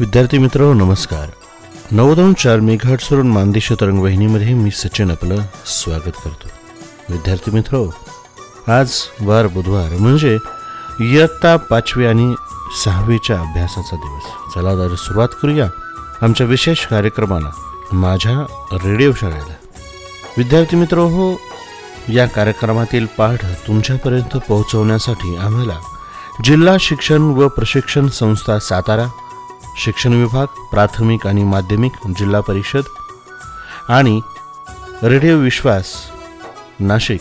विद्यार्थी मित्र नमस्कार. नव्वद चार मेघाट सोडून मानदेश तरंग वाहिनीमध्ये मी सचिन आपलं स्वागत करतो. विद्यार्थी मित्र आज वार बुधवार म्हणजे इयत्ता पाचवी आणि सहावीच्या अभ्यासाचा दिवस. चला तर सुरुवात करूया आमच्या विशेष कार्यक्रमाला माझ्या रेडिओ शाळेला. विद्यार्थी मित्र हो या कार्यक्रमातील पाठ तुमच्यापर्यंत पोहोचवण्यासाठी आम्हाला जिल्हा शिक्षण व प्रशिक्षण संस्था सातारा शिक्षण विभाग प्राथमिक आणि माध्यमिक जिल्हा परिषद आणि रेडिओ विश्वास नाशिक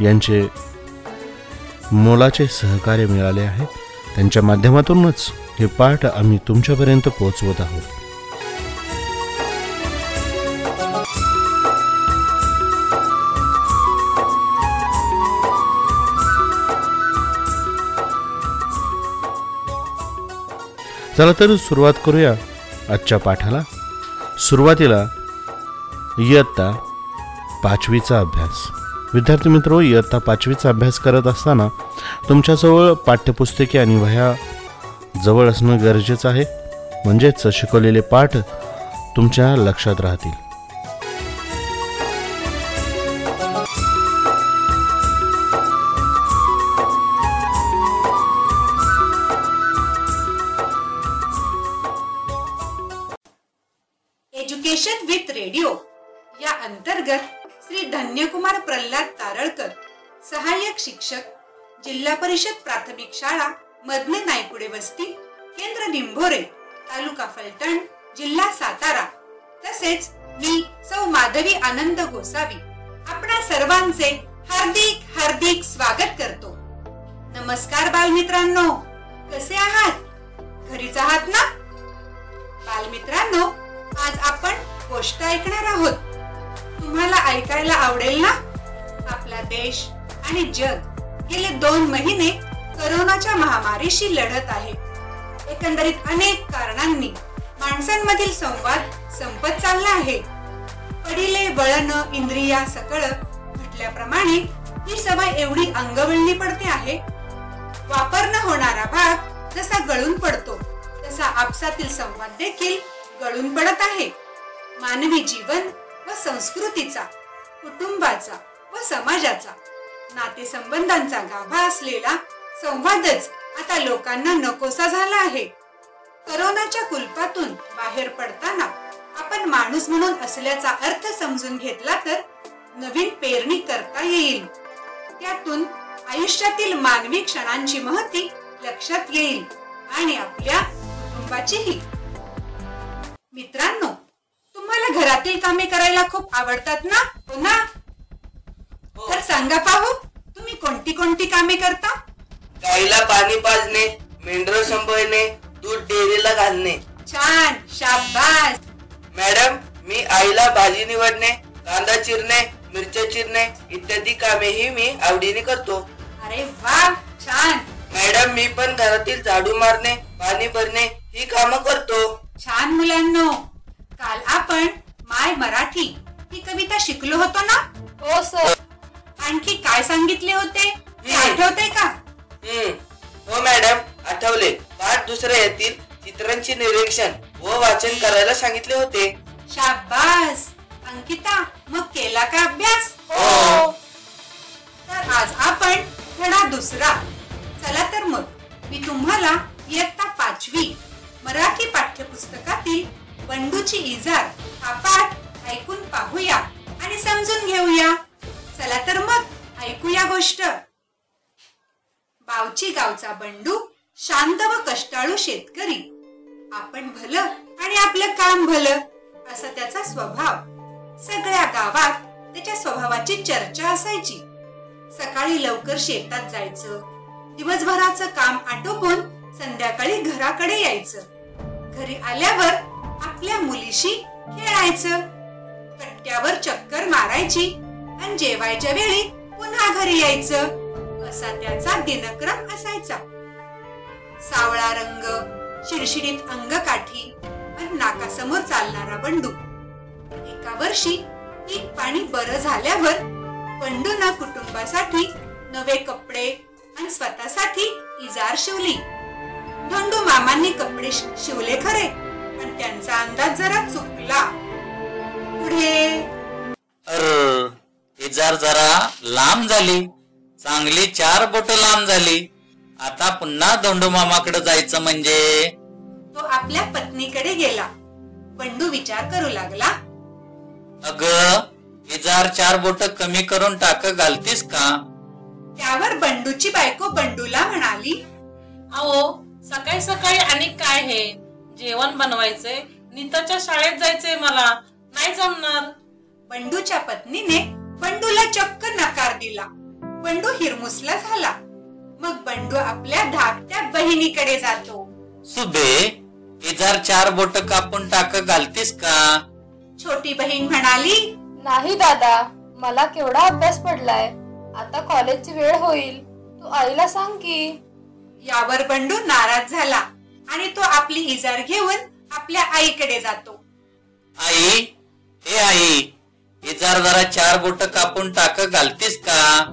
यांचे मोलाचे सहकार्य मिळाले आहे. त्यांच्या माध्यमातूनच हे पाठ आम्ही तुमच्यापर्यंत पोहोचवत आहोत. चला तर सुरुवात करूया आजच्या पाठाला. सुरुवातीला इयत्ता पाचवीचा अभ्यास. विद्यार्थी मित्र इयत्ता पाचवीचा अभ्यास करत असताना तुमच्याजवळ पाठ्यपुस्तके आणि वह्या जवळ असणं गरजेचं आहे. म्हणजेच शिकवलेले पाठ तुमच्या लक्षात राहतील. जिल्हा परिषद प्राथमिक शाळा मधले नायकुडे वस्ती केंद्र निंभोरे तालुका फलटण जिल्हा सातारा. तसेच मी सौ माधवी आनंद गोसावी आपणा सर्वांचे हार्दिक हार्दिक स्वागत करतो. नमस्कार बालमित्रांनो. कसे आहात? घरीच आहात ना? बालमित्रांनो आज आपण गोष्ट ऐकणार आहोत. तुम्हाला ऐकायला आवडेल ना? आपला देश आणि जग. गेले दोन महिने करोनाच्या महामारीशी लढत आहे. एकंदरीत अनेक कारणांनी माणसांमधील संवाद संपत चालला आहे. पडिले वळण इंद्रिया सकळ म्हटल्याप्रमाणे ही सवय एवढी अंगवळणी पडते आहे. वापर न होणारा भाग जसा गळून पडतो तसा आपसातील संवाद देखील गळून पडत आहे. मानवी जीवन व संस्कृतीचा कुटुंबाचा व समाजाचा नातेसंबंधांचा गाभा असलेला संवादच आता लोकांना नकोसा झाला आहे. करोनाच्या कुलपातून बाहेर पडताना आपण माणूस म्हणून असल्याचा अर्थ समजून घेतला तर नवीन पेरणी करता येईल. त्यातून आयुष्यातील मानवी क्षणांची महती लक्षात येईल आणि आपल्या कुटुंबाचीही. मित्रांनो तुम्हाला घरातील कामे करायला खूप आवडतात ना? हो ना? तर सांगा पाहू तुम्ही कोणती कोणती कामे करता? गाईला पाणी पाजणे मेंढर सांभाळणे दूध डेअरीला घालणे. छान शाबास. मॅडम मी आईला भाजी निवडणे कांदा चिरणे मिरच्या चिरणे इत्यादी कामेही मी आवडीने करतो. अरे वा छान. मॅडम मी पण घरातील झाडू मारणे पाणी भरणे ही कामं करतो. छान मुलांनो काल आपण माय मराठी ही कविता शिकलो होतो ना? हो सर. आणखी काय सांगितले होते? ते हम्म. आठवतंय का? हम्म. हो मॅडम आठवले. पाठ दुसऱ्या येतील. चित्रांचे निरीक्षण. व वाचन करायला सांगितले होते. शाबास! अंकिता मग केला का अभ्यास? हो. तर आज आपण धडा दुसरा. चला तर मग मी तुम्हाला इयत्ता पाचवी मराठी पाठ्यपुस्तकातील बंडूची इजार हा पाठ ऐकून पाहूया आणि समजून घेऊया. चला तर मग ऐकूया गोष्ट. बावची गावचा बंडू शांत व कष्टाळू शेतकरी. आपण भलं आणि आपलं काम भलं असा त्याचा स्वभाव. सगळ्या गावात त्याच्या स्वभावाची चर्चा असायची. सकाळी लवकर शेतात जायचं दिवसभराचं काम आटोपून संध्याकाळी घराकडे यायचं. घरी आल्यावर आपल्या मुलीशी खेळायचं कट्ट्यावर चक्कर मारायची आणि जेवायच्या वेळी पुन्हा घरी यायचं. असा त्याचा दिनक्रम असायचा. सावळा रंग शिडशिडीत अंगकाठी आणि नाकासमोर चालणारा बंडू. एका वर्षी पीक पाणी बरं झाल्यावर बंडूना कुटुंबासाठी नवे कपडे आणि स्वतःसाठी इजार शिवली. धोंडू मामांनी कपडे शिवले खरे पण त्यांचा अंदाज जरा चुकला. पुढे. ही जर जरा लांब झाली चांगली चार बोट लांब झाली आता पुन्हा धोंडू मामाकडे जायचं म्हणजे? तो आपल्या पत्नीकडे गेला. बंडू विचार करू लागला. अग इजार चार बोट कमी करून टाक घालतीस का? त्यावर बंडूची बायको बंडूला म्हणाली अहो सकाळी सकाळी आणि काय हे? जेवण बनवायचंय नीताच्या शाळेत जायचंय मला. नाही जमणार. बंडूच्या पत्नीने बंडूला चक्क नकार दिला. बंडू हिरमुसला झाला. मग बंडू आपल्या धाकट्या बहिणीकडे जातो. सुबे इजार चार बोट कापून टाक घालतीस का? छोटी बहीण म्हणाली नाही दादा मला केवढा अभ्यास पडलाय. आता कॉलेजची वेळ होईल. तू आईला सांग की. यावर बंडू नाराज झाला आणि तो आपली इजार घेऊन आपल्या आईकडे जातो. आई हे आई इजार जरा चार बोट कापून टाक घालतीस का?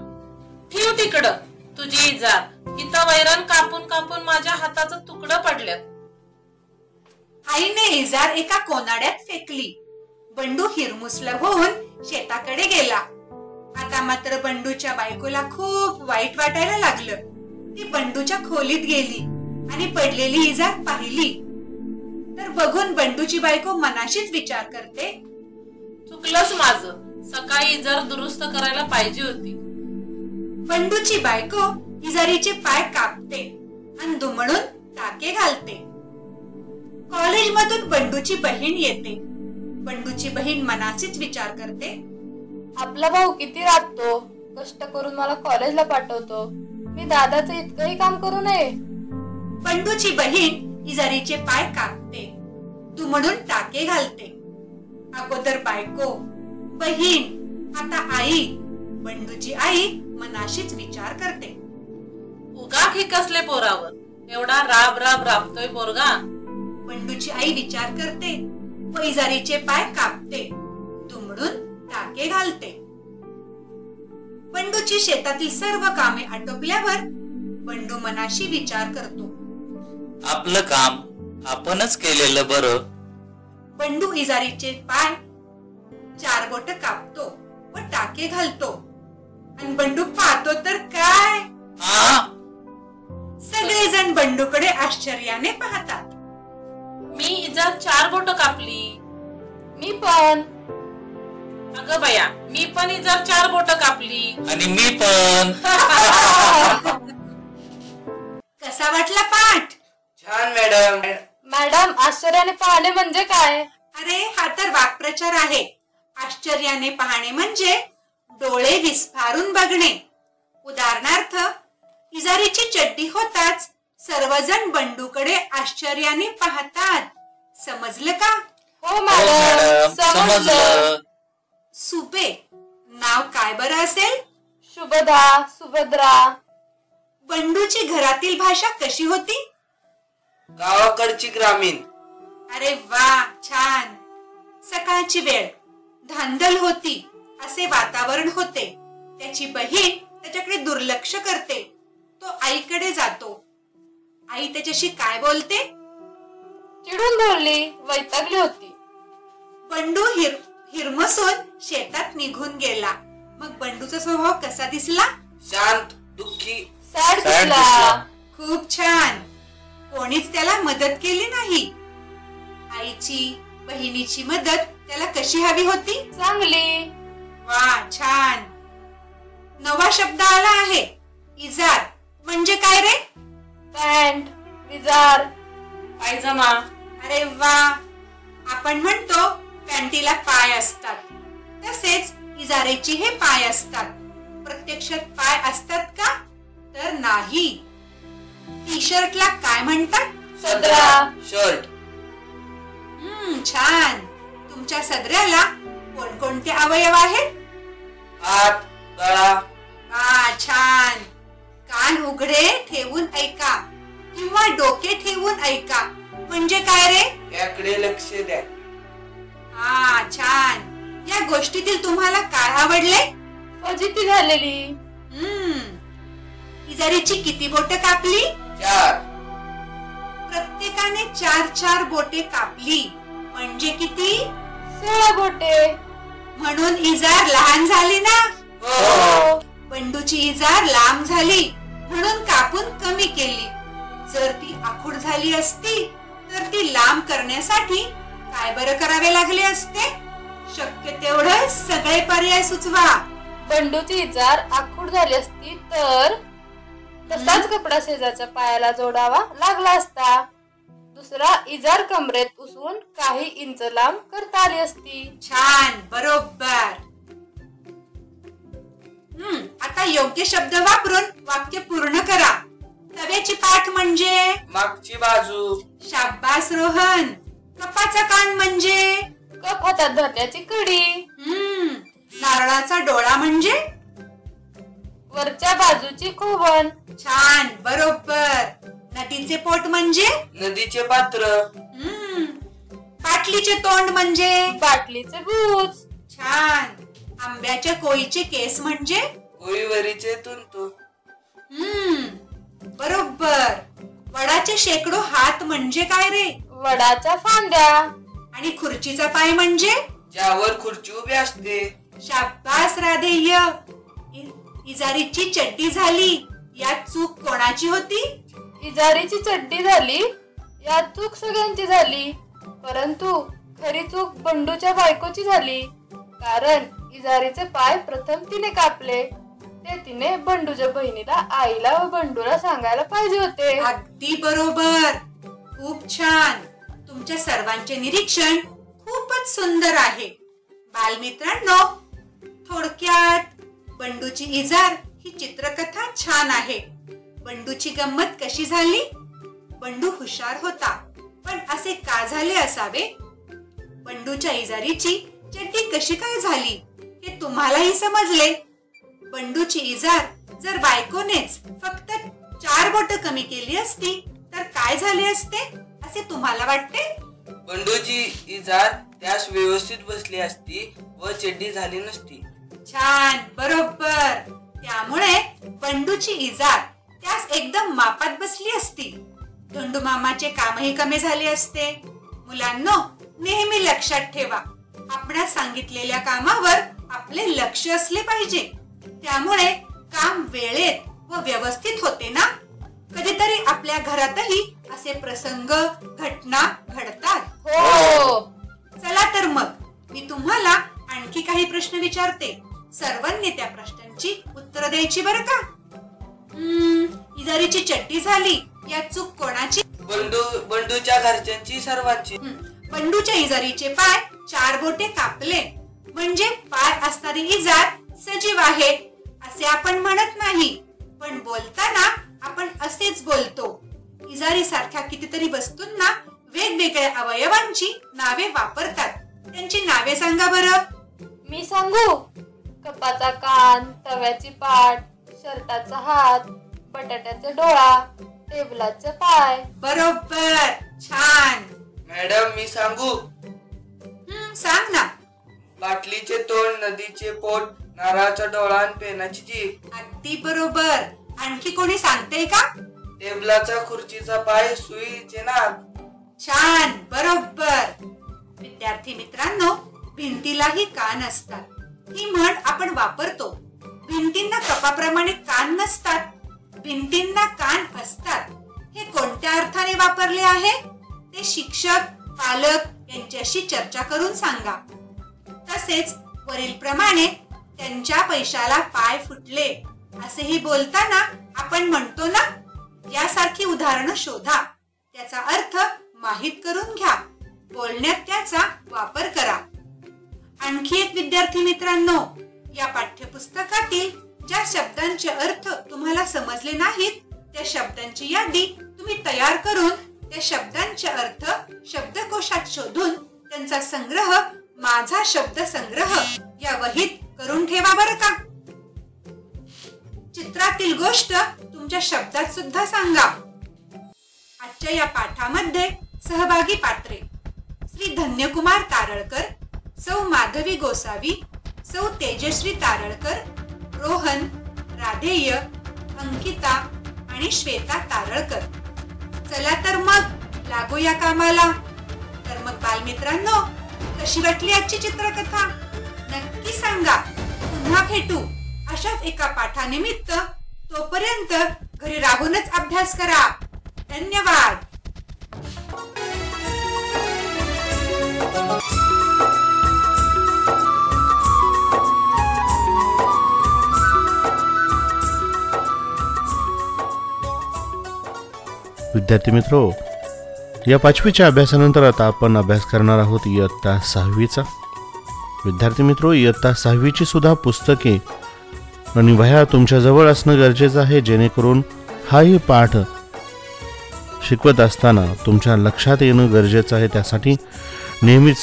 ठेव तिकडं. तुझी इजार. इथं वैरण कापून कापून माझ्या हाताचं तुकडं पडल्यात. आईने इजार एका कोनाड्यात फेकली. बंडू हिरमुसला होऊन शेताकडे गेला. आता मात्र बंडूच्या बायकोला खूप वाईट वाटायला लागलं. ती बंडूच्या खोलीत गेली आणि पडलेली इजार पाहिली. तर बघून बंडूची बायको मनाशीच विचार करते चुकलंच माझं. सकाळी इजार दुरुस्त करायला पाहिजे होती. बंडूची बायको इजारीचे पाय कापते आणि दुमडून टाके घालते. कॉलेजमधून बंडूची बहीण येते. बंडूची बहीण मनाशीच विचार करते. आपला भाऊ किती राबतो कष्ट करून मला कॉलेजला पाठवतो. मी दादाचं इतकंही काम करू नये. बंडूची बहीण इजारीचे पाय कापते. दुमडून टाके घालते. अगोदर बायको बहीण आता आई. बंडूची आई मनाशीच विचार करते. उगा कसले पोरावर. एवढा राब राब राबतोय पोरगा. बंडूची आई विचार करते. व इजारीचे पाय कापते. दुमडून टाके घालते. बंडूची शेतातील सर्व कामे आटोपल्यावर बंडू मनाशी विचार करतो. आपलं काम आपणच केलेलं बरं. बंडू इजारीचे पाय चार बोट कापतो व टाके घालतो. आणि बंडू पाहतो तर काय? सगळेजण बंडूकडे आश्चर्याने पाहतात. मी इजार चार बोट कापली. मी पण. अगं बया मी पण इजार चार बोट कापली. आणि मी पण. कसा वाटला पाठ? छान मॅडम. मॅडम आश्चर्याने पाहणे म्हणजे काय? अरे हा तर वाक्प्रचार आहे. आश्चर्याने पाहणे म्हणजे डोळे विस्फारून बघणे. उदाहरणार्थ इजारीची चड्डी होताच सर्वजण बंडूकडे आश्चर्याने पाहतात. समजलं का? हो हो मॅडम मॅडम समजलं. समजलं. सुपे नाव काय बरं असेल? शुभदा सुभद्रा. बंडूची घरातील भाषा कशी होती? गावाकडची ग्रामीण. अरे वा छान. सकाळची वेळ. धांदल होती असे वातावरण होते. त्याची बहीण त्याच्याकडे दुर्लक्ष करते. तो आईकडे जातो. आई त्याच्याशी काय बोलते? चिडून धरली वैतागली होती. बंडू हिर हिरमसून शेतात निघून गेला. मग बंडूचा स्वभाव कसा दिसला? शांत दुःखी. सॅड दिसला. खूप छान. कोणीच त्याला मदत केली नाही. आईची बहिणीची मदत त्याला कशी हवी होती? चांगली. वा छान. नवा शब्द आला आहे. इजार. म्हणजे काय रे? पॅन्ट विजार पायजमा अरे वा. आपण म्हणतो पॅन्टीला पाय असतात. तसेच इजारेची हे पाय असतात. प्रत्यक्षात पाय असतात का? तर नाही. टी शर्टला काय म्हणतात? सदरा. शर्ट हम्म छान. तुमच्या सदऱ्याला कोणकोणते अवयव आहेत? हात गळा. हा छान. कान उघडे ठेवून ऐका किंवा डोके ठेवून ऐका. म्हणजे काय रे? याकडे लक्ष द्या. हा छान. या गोष्टीतील तुम्हाला काय आवडले? फजिती झालेली. हम्म. इजारीची किती बोट कापली? चार. प्रत्येकाने चार चार बोटे कापली. म्हणजे किती? सोळा बोटे. म्हणून इजार लहान झाली ना? हो. बंडूची इजार लांब झाली. म्हणून कापून कमी केली. जर ती आखूड झाली असती तर ती लांब करण्यासाठी काय बरं करावे लागले असते? शक्य तेवढं सगळे पर्याय सुचवा. बंडूची इजार आखूड झाली असती तर? तसाच कपडा शेजारच्या पायाला जोडावा लागला असता. दुसरा इजार कमरेत उसवून काही इंच लांब करता आली असती. छान बरोबर. हम्म आता योग्य शब्द वापरून वाक्य पूर्ण करा. तव्याची पाठ म्हणजे? मागची बाजू. शाब्बास रोहन कपाचा कान म्हणजे? कप हातात धरण्याची कडी. हम्म नारळाचा डोळा म्हणजे? वरच्या बाजूची खोबण छान बरोबर. नदीचे पोट म्हणजे? नदीचे पात्र. हम्म. बाटलीचे तोंड म्हणजे? बाटलीचे गुज छान. आंब्याच्या कोळीचे केस म्हणजे? कोळीवरीचे तुंतू. हम्म. बरोबर. वडाचे शेकडो हात म्हणजे काय रे? वडाच्या फांद्या. आणि खुर्चीचा पाय म्हणजे? ज्यावर खुर्ची उभी असते. शाब्बास राधेय. इ- इजारीची चड्डी झाली. यात चूक कोणाची होती? इजारीची चड्डी झाली. यात चूक सगळ्यांची झाली. परंतु खरी चूक बंडूच्या बायकोची झाली. कारण इजारीचे पाय प्रथम तिने कापले. ते तिने बंडूच्या बहिणीला आईला व बंडूला सांगायला पाहिजे होते. अगदी बरोबर. खूप छान. तुमच्या सर्वांचे निरीक्षण खूपच सुंदर आहे. बालमित्रांनो थोडक्यात बंडूची इजार ही चित्रकथा छान आहे. बंडूची गंमत कशी झाली? बंडू हुशार होता पण असे का झाले असावे? बंडूच्या इजारीची चड्डी कशी काय झाली हे तुम्हालाही समजले. बंडूची इजार जर बायकोनेच फक्त चार बोट कमी केली असती तर काय झाले असते असे तुम्हाला वाटते? बंडूची इजार त्यास व्यवस्थित बसली असती व चड्डी झाली नसती. छान बरोबर. त्यामुळे बंडूची इजार त्यास एकदम मापात बसली असती. धोंडू मामाचे कामही कमी झाले असते. मुलांनो नेहमी लक्षात ठेवा. आपणास सांगितलेल्या कामावर आपले लक्ष असले पाहिजे. त्यामुळे काम वेळेत व व्यवस्थित होते ना? कधीतरी आपल्या घरातही असे प्रसंग घटना घडतात. हो. चला तर मग मी तुम्हाला आणखी काही प्रश्न विचारते. सर्वांनी त्या प्रश्नांची उत्तर द्यायची बरं का? हम्म, इजारीची चट्टी झाली या चूक कोणाची? बंडू बंडूच्या घरच्यांची सर्वांची. हम्म, बंडूच्या इजारीचे पाय चार बोटे कापले. म्हणजे पाय असणारी इजार सजीव आहे असे आपण म्हणत नाही. पण बोलताना आपण असेच बोलतो. इजारी सारख्या कितीतरी वस्तूंना वेगवेगळ्या अवयवांची नावे वापरतात. त्यांची नावे सांगा बरं. मी सांगू? कपाचा कान तव्याची पाठ शर्टाचा हात बटाट्याचा डोळा टेबलाचे पाय. बरोबर. छान. मॅडम मी सांगू? हम्म, सांग ना. बाटलीचे तोंड नदीचे पोट नारळाचा डोळा आणि पेनाची जीभ. अगदी बरोबर. आणखी कोणी सांगते का? टेबलाचा खुर्चीचा पाय सुईचे नाक छान. बरोबर. विद्यार्थी मित्रांनो भिंतीलाही कान असतात. ही म्हण आपण वापरतो. भिंतींना कपाप्रमाणे कान नसतात. भिंतींना कान असतात. हे कोणत्या अर्थाने वापरले आहे? ते शिक्षक पालक यांच्याशी चर्चा करून सांगा. तसेच वरील प्रमाणे त्यांच्या पैशाला पाय फुटले असेही बोलताना आपण म्हणतो ना? यासारखी उदाहरणं शोधा. त्याचा अर्थ माहीत करून घ्या. बोलण्यात त्याचा वापर करा. आणखी एक विद्यार्थी मित्रांनो या पाठ्यपुस्तकातील ज्या शब्दांचे अर्थ तुम्हाला समजले नाहीत त्या शब्दांची यादी तुम्ही तयार करून त्या शब्दांचे अर्थ शब्दकोशात शोधून त्यांचा संग्रह माझा शब्द संग्रह या वहीत करून ठेवा बरं का? चित्रातील गोष्ट तुमच्या शब्दात सुद्धा सांगा. आजच्या या पाठामध्ये सहभागी पात्रे श्री धन्यकुमार तारळकर सौ माधवी गोसावी सौ तेजश्री तारळकर रोहन राधेय अंकिता आणि श्वेता तारळकर. चला तर मग लागू या कामाला. तर मग बालमित्रांनो कशी वाटली आजची चित्रकथा? नक्की सांगा. पुन्हा भेटू अशाच एका पाठानिमित्त. तोपर्यंत घरी राहूनच अभ्यास करा. धन्यवाद. विद्यार्थी मित्रो या पाचवीच्या अभ्यासानंतर आता आपण अभ्यास करणार आहोत इयत्ता सहावीचा. विद्यार्थी मित्रो इयत्ता सहावीची सुद्धा पुस्तके आणि वह्या तुमच्याजवळ असणं गरजेचं आहे जेणेकरून हाही पाठ शिकवत असताना तुमच्या लक्षात येणं गरजेचं आहे. त्यासाठी नेहमीच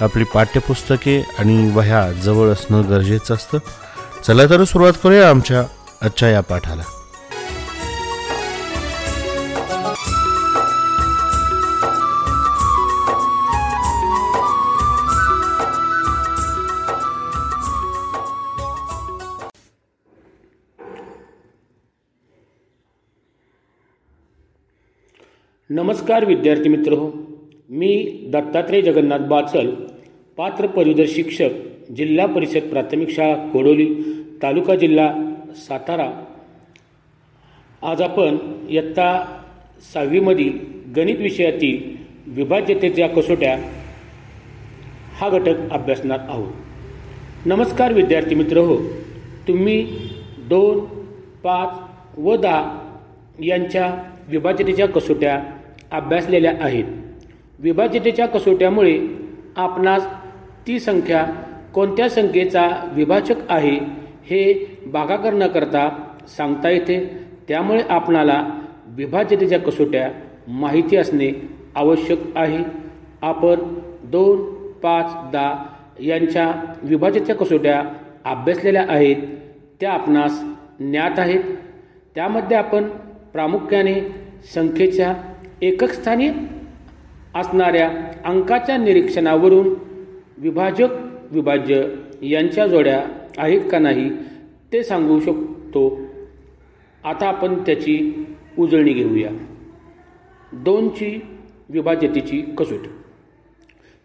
आपली पाठ्यपुस्तके आणि वह्या जवळ असणं गरजेचं असतं. चला तर सुरुवात करूया आमच्या आजच्या या पाठाला. नमस्कार विद्यार्थी मित्र हो मी दत्तात्रय जगन्नाथ बाचल पात्र पदवीधर शिक्षक जिल्हा परिषद प्राथमिक शाळा कोडोली तालुका जिल्हा सातारा. आज आपण इयत्ता सहावीमधील गणित विषयातील विभाज्यतेच्या कसोट्या हा घटक अभ्यासणार आहोत. नमस्कार विद्यार्थी मित्र हो तुम्ही दोन पाच व दहा यांच्या विभाज्यतेच्या कसोट्या अभ्यासलेल्या आहेत. विभाज्यतेच्या कसोट्यामुळे आपणास ती संख्या कोणत्या संख्येचा विभाजक आहे हे भागाकरणाकरता सांगता येते. त्यामुळे आपणाला विभाज्यतेच्या कसोट्या माहिती असणे आवश्यक आहे. आपण दोन पाच दहा यांच्या विभाजितच्या कसोट्या अभ्यासलेल्या आहेत त्या आपणास ज्ञात आहेत. त्यामध्ये आपण प्रामुख्याने संख्येच्या एककस्थानी असणाऱ्या अंकाच्या निरीक्षणावरून विभाजक विभाज्य यांच्या जोड्या आहेत का नाही ते सांगू शकतो. आता आपण त्याची उजळणी घेऊया. दोनची विभाज्यतेची कसोटी.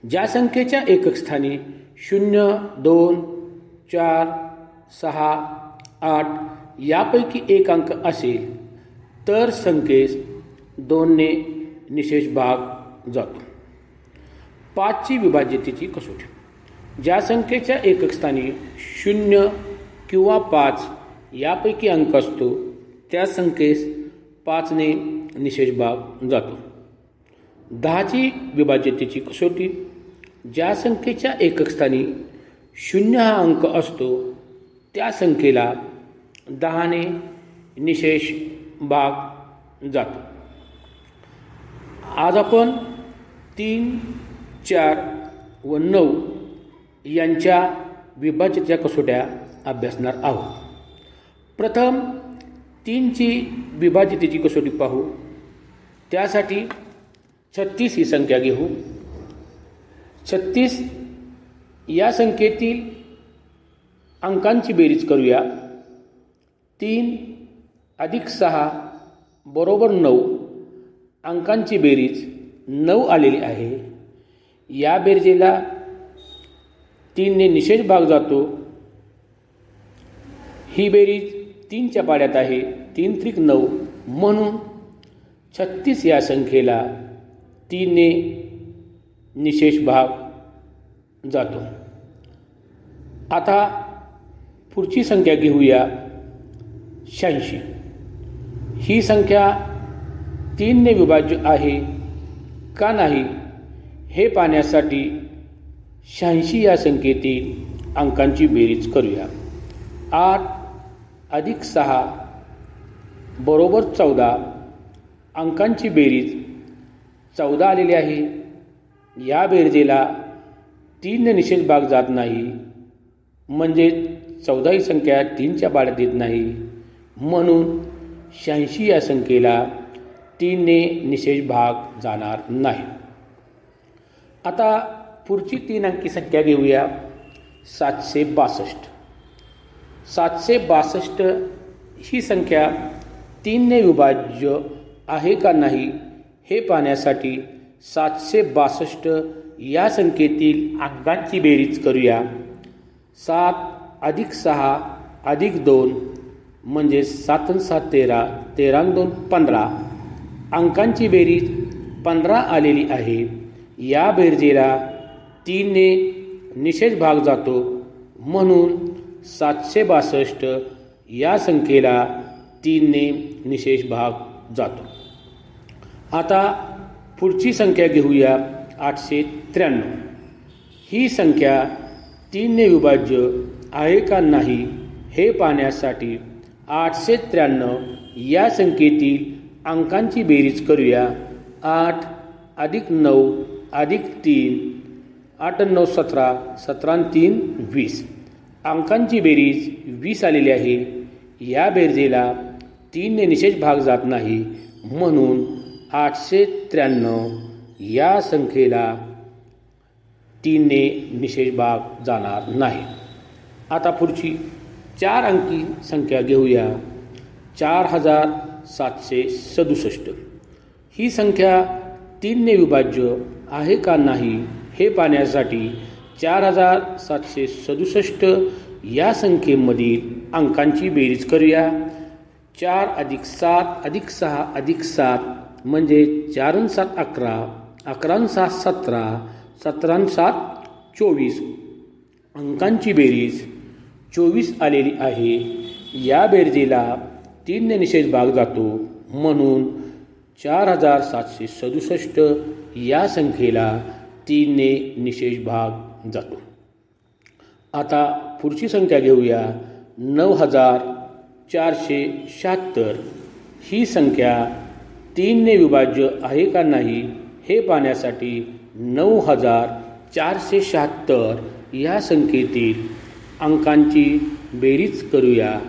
ज्या संख्येच्या एकक स्थानी शून्य दोन चार सहा आठ यापैकी एक अंक असेल तर संख्येस दोनने निशेष भाग जातो. पाचची विभाज्यतेची कसोटी. ज्या संख्येच्या एकक स्थानी शून्य किंवा पाच यापैकी अंक असतो त्या संख्येस पाचने निशेष भाग जातो. दहाची विभाज्यतेची कसोटी. ज्या संख्येच्या एकक स्थानी शून्य हा अंक असतो त्या संख्येला दहाने निशेष भाग जातो. आज आपण तीन चार व नऊ यांच्या विभाज्यतेच्या कसोट्या अभ्यासणार आहोत. प्रथम तीनची विभाजितेची कसोटी पाहू. त्यासाठी छत्तीस ही संख्या घेऊ. छत्तीस या संख्येतील अंकांची बेरीज करूया. तीन अधिक सहा बरोबर नऊ अंकांची बेरीज नऊ आलेली आहे. या बेरजेला तीनने निषेध भाग जातो. ही बेरीज तीनच्या पाड्यात आहे. तीन त्रिक नऊ म्हणून छत्तीस या संख्येला तीनने निशेष भाग जातो. आता पुढची संख्या घेऊया. शहाऐंशी. ही संख्या तीनने विभाज्य आहे का नाही हे पाहण्यासाठी शहाऐंशी या संख्येतील अंकांची बेरीज करूया. आठ अधिक सहा बरोबर चौदा अंकांची बेरीज चौदा आलेली आहे. या बेरजेला तीन निषेध भाग जात नाही. म्हणजे चौदा ही संख्या तीनच्या पाड्यात येत नाही. म्हणून शहाऐंशी या संख्येला तीनने निषेध भाग जाणार नाही. आता पुढची तीन अंकी संख्या घेऊया. सातशे बासष्ट. सातशे बासष्ट ही संख्या तीनने विभाज्य आहे का नाही हे पाहण्यासाठी सातशे बासष्ट या संख्येतील अंकांची बेरीज करूया. सात अधिक सहा अधिक दोन म्हणजे सात सात तेरा तेरा दोन पंधरा. अंकांची बेरीज पंधरा आलेली आहे. या बेरजेला तीनने निषेध भाग जातो. म्हणून सातशे बासष्ट या संख्येला तीनने निषेध भाग जातो. आता पुढची संख्या घेऊया आठशे त्र्याण्णव. ही संख्या तीनने विभाज्य आहे का नाही हे पाहण्यासाठी आठशे त्र्याण्णव या संख्येतील अंकांची बेरीज करूया. आठ अधिक नऊ अधिक तीन आठ नऊ सतरा सतरा तीन वीस. अंकांची बेरीज वीस आलेली आहे. या बेरजेला तीनने निशेष भाग जात नाही. म्हणून आठशे त्र्याण्णव या संख्येला तीनने निशेष भाग जाणार नाही. आता पुढची चार अंकी संख्या घेऊया. चार हजार सातशे सदुसष्ट. ही संख्या तीनने विभाज्य आहे का नाही हे पाहण्यासाठी चार हजार सातशे सदुसष्ट या संख्येमधील अंकांची बेरीज करूया. चार अधिक सात अधिक सहा अधिक सात म्हणजे चार सात अकरा अकरा सात सतरा सतरा सात चोवीस. अंकांची बेरीज चोवीस आलेली आहे. या बेरजेला तीनने निषेध भाग जातो. म्हणून चार हजार सातशे सदुसष्ट या संख्येला तीनने निषेध भाग जातो. आता पुढची संख्या घेऊया. नऊ हजार चारशे शहात्तर ही संख्या तीनने विभाज्य आहे का नाही हे पाहण्यासाठी नऊ हजार चारशे शहात्तर या संख्येतील अंकांची बेरीज करूया.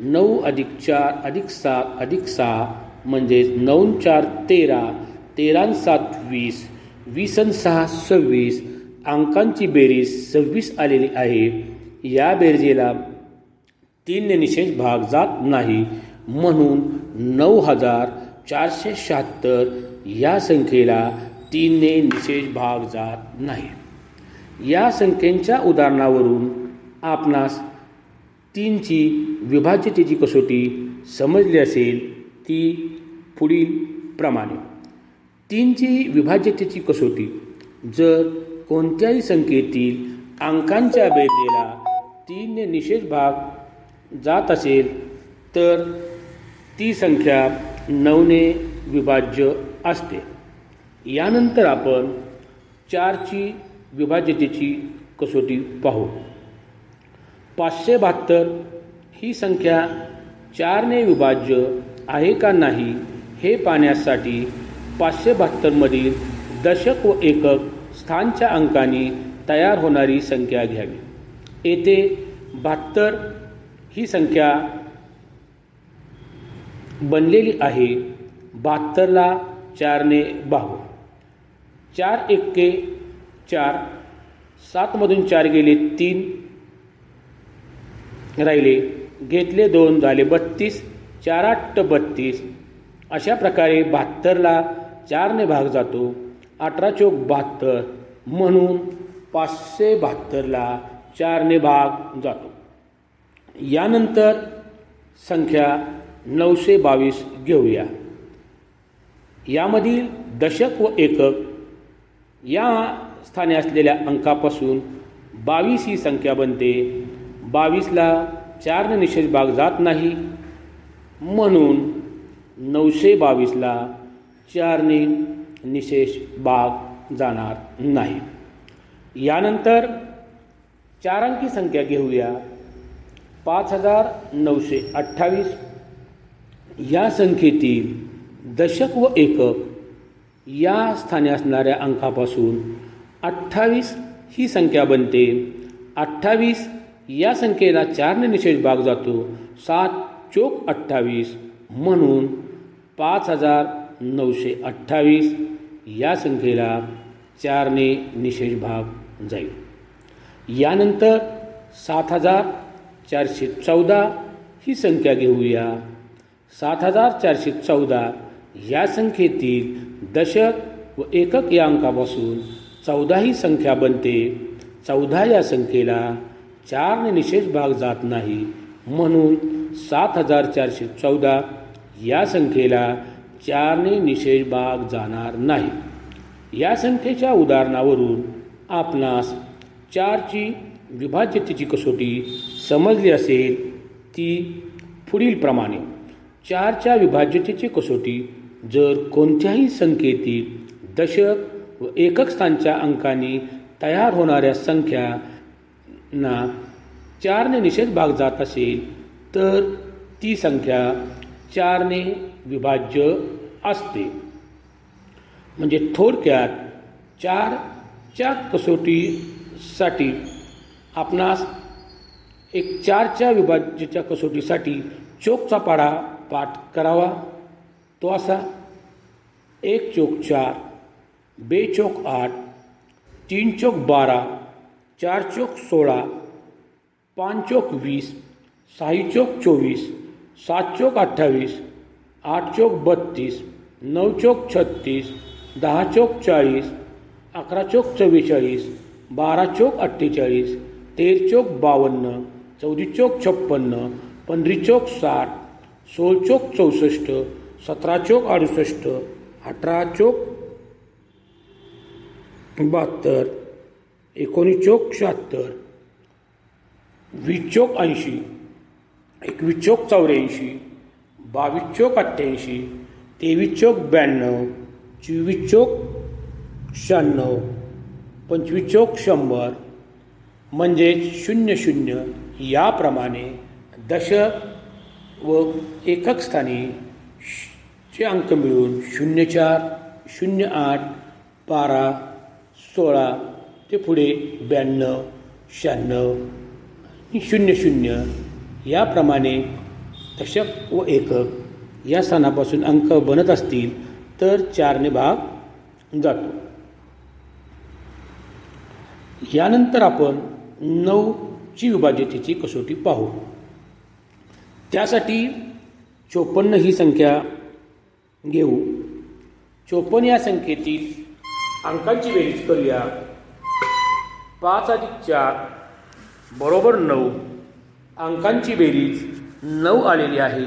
नऊ अधिक चार अधिक सात अधिक सहा म्हणजेच नऊ चार तेरा तेरा सात वीस वीस सहा सव्वीस अंकांची बेरीज सव्वीस आलेली आहे. या बेरजेला तीनने निशेष भाग जात नाही. म्हणून नऊ हजार चारशे शहात्तर या संख्येला तीनने निशेष भाग जात नाही. या संख्येच्या उदाहरणावरून आपणास तीनची विभाज्यतेची कसोटी समजली असेल ती पुढील प्रमाणे. तीनची विभाज्यतेची कसोटी जर कोणत्याही संख्येतील अंकांच्या बेरजेला तीनने निषेध भाग जात असेल तर ती संख्या नऊने विभाज्य असते. यानंतर आपण चारची विभाज्यतेची कसोटी पाहू. पाचशे बहात्तर ही संख्या चारने विभाज्य आहे का नाही हे पाहण्यासाठी पाचशे बहात्तरमधील दशक व एकक स्थानच्या अंकाने तयार होणारी संख्या घ्यावी. येथे बहात्तर ही संख्या बनलेली आहे. बहात्तरला चारने बाहू. चार एक्के चार सातमधून चार गेले तीन राहिले. घेतले दोन झाले बत्तीस चार आठ बत्तीस. अशा प्रकारे बहात्तरला चारने भाग जातो. अठरा चौक बहात्तर म्हणून पाचशे बहात्तरला चारने भाग जातो. यानंतर संख्या नऊशे बावीस घेऊया. यामधील दशक व एकक या स्थानी असलेल्या अंकापासून बावीस ही संख्या बनते. बावीसला चारने निषेध भाग जात नाही. म्हणून नऊशे बावीसला चारने निशेष भाग जाणार नाही. यानंतर चारांकी संख्या घेऊया. पाच हजार नऊशे अठ्ठावीस. या संख्येतील दशक व एकक या स्थानी असणाऱ्या अंकापासून अठ्ठावीस ही संख्या बनते. अठ्ठावीस या संख्येला चारने निषेध भाग जातो. सात चोक अठ्ठावीस म्हणून पाच हजार नऊशे अठ्ठावीस या संख्येला चारने निषेध भाग जाईल. यानंतर सात हजार चारशे चौदा ही संख्या घेऊया. सात हजार चारशे चौदा या संख्येतील दशक व एकक या अंकापासून चौदा ही संख्या बनते. चौदा या संख्येला चारने निशेष भाग जात नाही. म्हणून सात हजार चारशे चौदा या संख्येला चारने निशेष भाग जाणार नाही. या संख्येच्या उदाहरणावरून आपणास चारची विभाज्यतेची कसोटी समजली असेल ती पुढीलप्रमाणे चारच्या विभाज्यतेची कसोटी जर कोणत्याही संख्येतील दशक व एकक स्थानच्या अंकांनी तयार होणाऱ्या संख्या ना चारने निषेध भाग जात असेल तर ती संख्या चारने विभाज्य असते. म्हणजे थोडक्यात चारच्या कसोटीसाठी आपणास एक चारच्या विभाज्यच्या कसोटीसाठी चोकचा पाडा पाठ करावा. तो असा एक चोक चार बे चोक आठ तीन चोक बारा चार चोक सोळा पाच चोक वीस सहा चोक चोवीस सात चोक अठ्ठावीस आठ चोक बत्तीस नऊ चोक छत्तीस दहा चोक चाळीस अकरा चोक चव्वेचाळीस बारा चोक अठ्ठेचाळीस तेर चोक बावन्न चौदी चोक छप्पन्न पंधरी चोक साठ सोळ चोक चौसष्ट सतरा चोक अडुसष्ट अठरा चोक बहात्तर एकोणीस चोक शहात्तर वीस चोक ऐंशी एकवीस चोक चौऱ्याऐंशी बावीस चोक अठ्ठ्याऐंशी तेवीस चोक ब्याण्णव चोवीस चोक शहाण्णव पंचवीस चोक शंभर म्हणजेच शून्य शून्य याप्रमाणे दशक व एकक स्थानी चे अंक मिळून शून्य चार शून्य आठ बारा सोळा ते पुढे ब्याण्णव शहाण्णव शून्य शून्य याप्रमाणे दशक व एकक या स्थानापासून अंक बनत असतील तर चारने भाग जातो. यानंतर आपण नऊची विभाज्यतेची कसोटी पाहू. त्यासाठी चोपन्न ही संख्या घेऊ. चोपन्न या संख्येतील अंकांची बेरीज करूया. पाच अधिक चार बरोबर नऊ. अंकांची बेरीज नऊ आलेली आहे.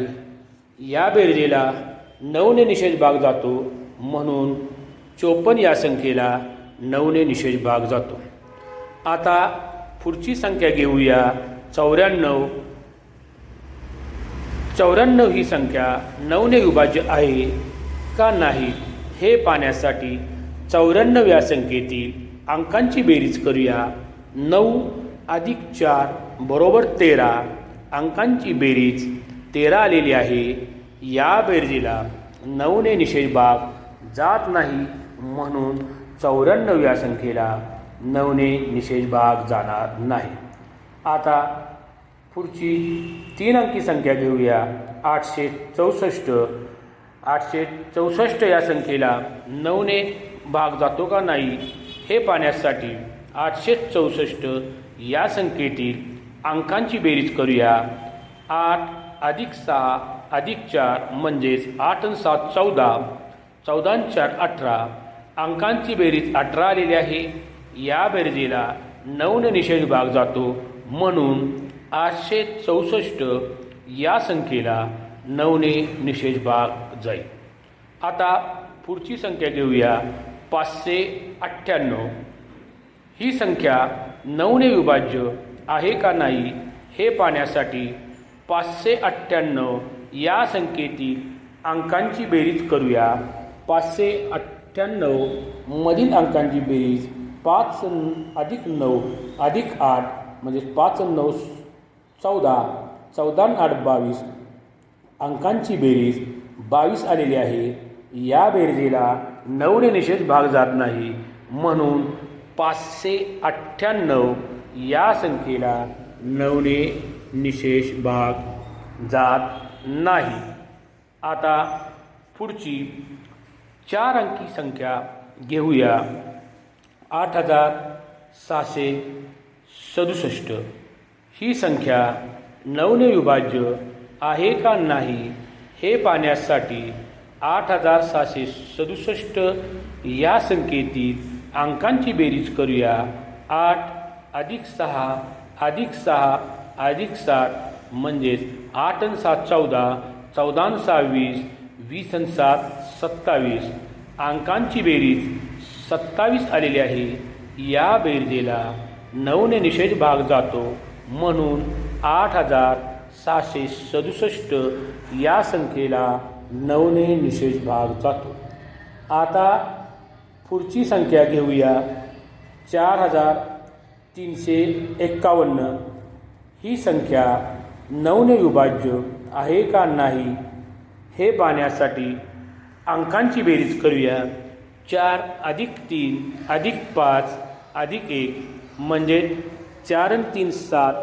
या बेरजेला नऊने निषेध भाग जातो म्हणून चोपन्न या संख्येला नऊने निषेध भाग जातो. आता पुढची संख्या घेऊया. चौऱ्याण्णव. चौऱ्याण्णव ही संख्या नऊने विभाज्य आहे का नाही हे पाहण्यासाठी चौऱ्याण्णव या संख्येतील अंकांची बेरीज करूया. नऊ अधिक चार बरोबर तेरा. अंकांची बेरीज तेरा आलेली आहे. या बेरजीला नऊने निषेध भाग जात नाही म्हणून चौऱ्याण्णव या संख्येला नऊने निषेध भाग जाणार नाही. आता पुढची तीन अंकी संख्या घेऊया. आठशे चौसष्ट. आठशे चौसष्ट या संख्येला नऊने भाग जातो का नाही? हे पाहण्यासाठी आठशे चौसष्ट या संख्येतील अंकांची बेरीज करूया. आठ अधिक सहा अधिक चार म्हणजेच आठ आणि सात चौदा. चौदा चार अठरा. अंकांची बेरीज अठरा आलेली आहे. या बेरजेला नऊने निषेध भाग जातो. म्हणून आठशे चौसष्ट या संख्येला नऊने निषेध भाग जाईल. आता पुढची संख्या घेऊया. पाचशे अठ्ठ्याण्णव. ही संख्या नऊने विभाज्य आहे का नाही हे पाहण्यासाठी पाचशे अठ्ठ्याण्णव या संख्येतील अंकांची बेरीज करूया. पाचशे अठ्ठ्याण्णव मधील अंकांची बेरीज पाच अधिक नऊ अधिक आठ म्हणजे पाच नऊ चौदा चौदा आठ बावीस अंकांची बेरीज बावीस आलेली आहे. या बेरजेला नऊने निषेध भाग जात नाही. म्हणून पाचशे अठ्ठ्याण्णव या संख्येला नवने निशेष भाग जात नाही. आता पुढची चार अंकी संख्या घेऊया. आठ हजार सहाशे सदुसष्ट. ही संख्या नवने विभाज्य आहे का नाही हे पाहण्यासाठी आठ हजार सहाशे सदुसष्ट या संख्येतील अंकांची बेरीज करूया. आठ अधिक सहा अधिक सहा अधिक सात म्हणजेच आठ आणि सात चौदा चौदा आणि सहा वीस वीस आणि सात सत्तावीस. अंकांची बेरीज सत्तावीस आलेली आहे. या बेरजेला नऊने निषेध भाग जातो. म्हणून आठ हजार सहाशे सदुसष्ट या संख्येला नऊने निषेध भाग जातो. आता पुढची संख्या घेऊया. चार हजार तीनशे एक्कावन्न ही संख्या नऊने विभाज्य आहे का नाही हे पाहण्यासाठी अंकांची बेरीज करूया. चार अधिक तीन अधिक पाच अधिक एक. म्हणजे चार आणि तीन सात.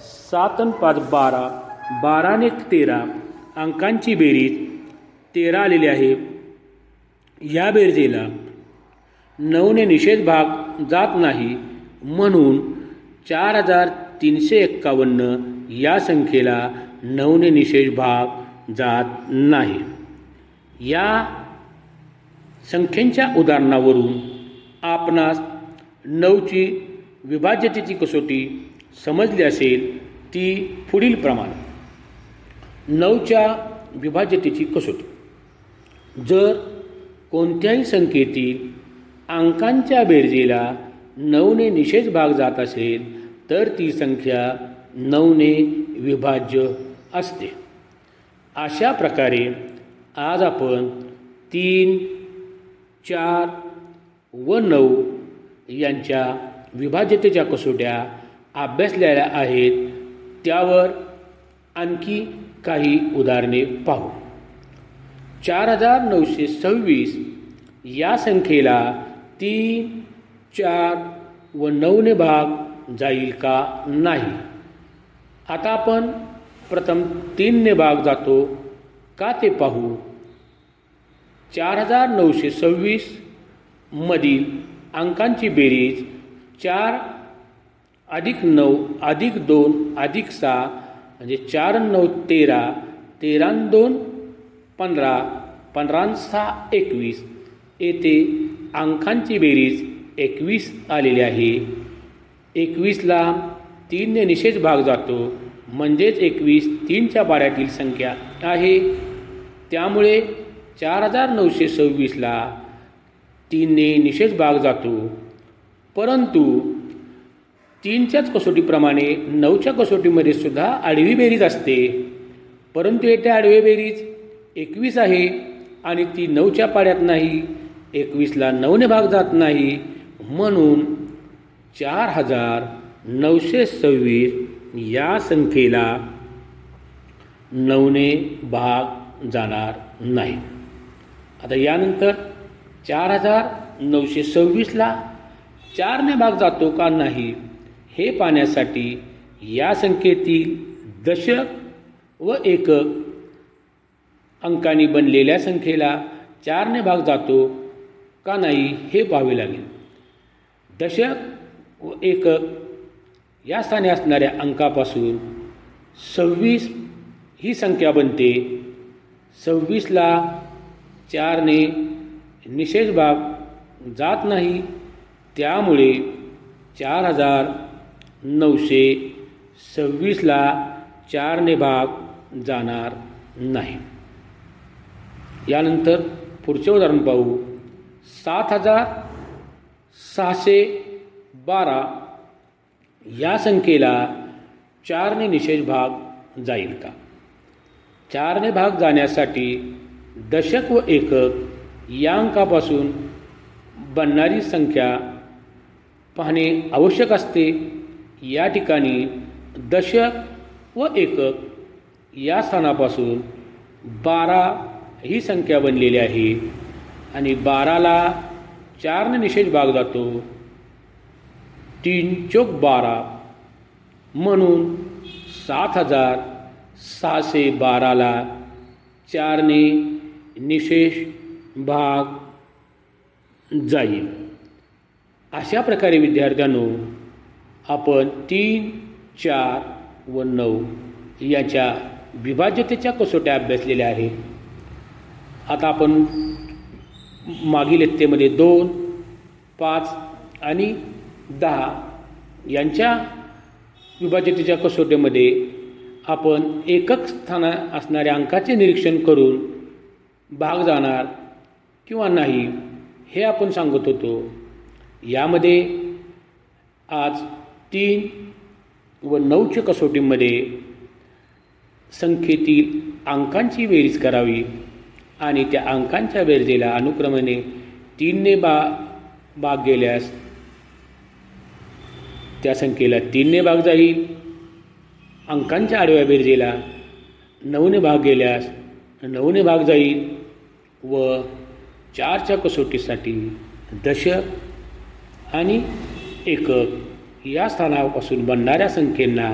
सात आणि पाच बारा. बाराने तेरा. अंकांची बेरीज तेरा आलेले आहे. या बेरजेला नऊने निषेध भाग जात नाही म्हणून चार हजार तीनशे एक्कावन्न या संख्येला नऊने निषेध भाग जात नाही. या संख्येच्या उदाहरणावरून आपणास नऊची विभाज्यतेची कसोटी समजली असेल ती पुढील प्रमाण. नऊच्या विभाज्यतेची कसोटी. जर कोणत्याही संख्येतील अंकांच्या बेरजेला नऊने निषेध भाग जात असेल तर ती संख्या नऊने विभाज्य असते. अशा प्रकारे आज आपण तीन चार व नऊ यांच्या विभाज्यतेच्या कसोट्या अभ्यासलेल्या आहेत. त्यावर आणखी काही उदाहरणे पाहू. चार हजार नऊशे सव्वीस. या संख्येला तीन चार व नऊने भाग जाईल का नाही? आता आपण प्रथम तीनने भाग जातो. का ते पाहू? चार हजार नऊशे सव्वीस मधील अंकांची बेरीज चार अधिक नऊ अधिक दोन अधिक सहा म्हणजे चार नऊ तेरा तेरा दोन पंधरा पंधरा सहा एकवीस. येथे अंकांची बेरीज एकवीस आलेली आहे. एकवीसला तीनने निषेध भाग जातो. म्हणजेच एकवीस तीनच्या बाऱ्यातील संख्या आहे. त्यामुळे चार हजार नऊशे सव्वीसला तीनने निषेध भाग जातो. परंतु तीनच्याच कसोटीप्रमाणे नऊच्या कसोटीमध्ये सुद्धा आडवी बेरीज असते. परंतु येथे आडवी बेरीज एकवीस आहे आणि ती नऊच्या पाड्यात नाही एकवीसला नऊने भाग जात नाही म्हणून चार हजार नऊशे सव्वीस या संख्येला नऊने भाग जाणार नाही. आता यानंतर चार हजार नऊशे सव्वीसला चारने भाग जातो का नाही हे पाहण्यासाठी या संख्येतील दशक व एकक अंकांनी बनलेल्या संख्येला चारने भाग जातो का नाही हे पाहावे लागेल. दशक व एकक या स्थानी असणाऱ्या अंकापासून सव्वीस ही संख्या बनते. सव्वीसला चारने निषेध भाग जात नाही. त्यामुळे चार हजार नऊशे सव्वीसला चारने भाग जाणार नाही. यानंतर पुढचे उदाहरण पाहू. सात हजार सहाशे बारा या संख्येला चारने निषेध भाग जाईल का? चारने भाग जाण्यासाठी दशक व एकक या अंकापासून बनणारी संख्या पाहणे आवश्यक असते. या ठिकाणी दशक व एकक या स्थानापासून बारा ही संख्या बनलेली आहे. आणि बाराला चारने निषेध भाग जातो. तीन चौक बारा म्हणून सात हजार सहाशे बाराला चारने निशेष भाग जाईल. अशा प्रकारे विद्यार्थ्यांनो आपण तीन चार व नऊ याच्या विभाज्यतेच्या कसोट्या अभ्यासलेल्या आहेत. आता आपण मागील इत्तेमध्ये दोन पाच आणि दहा यांच्या विभाजितेच्या कसोटीमध्ये आपण एकक स्थाना असणाऱ्या अंकाचे निरीक्षण करून भाग जाणार किंवा नाही हे आपण सांगत होतो. यामध्ये आज तीन व नऊच्या कसोटीमध्ये संख्येतील अंकांची बेरीज करावी. आणि त्या अंकांच्या बेरजेला अनुक्रमणे तीनने बा भाग गेल्यास त्या संख्येला तीनने भाग जाईल. अंकांच्या आडव्या बेरजेला नऊने भाग गेल्यास नऊने भाग जाईल व चारच्या कसोटीसाठी दशक आणि एकक या स्थानापासून बनणाऱ्या संख्येंना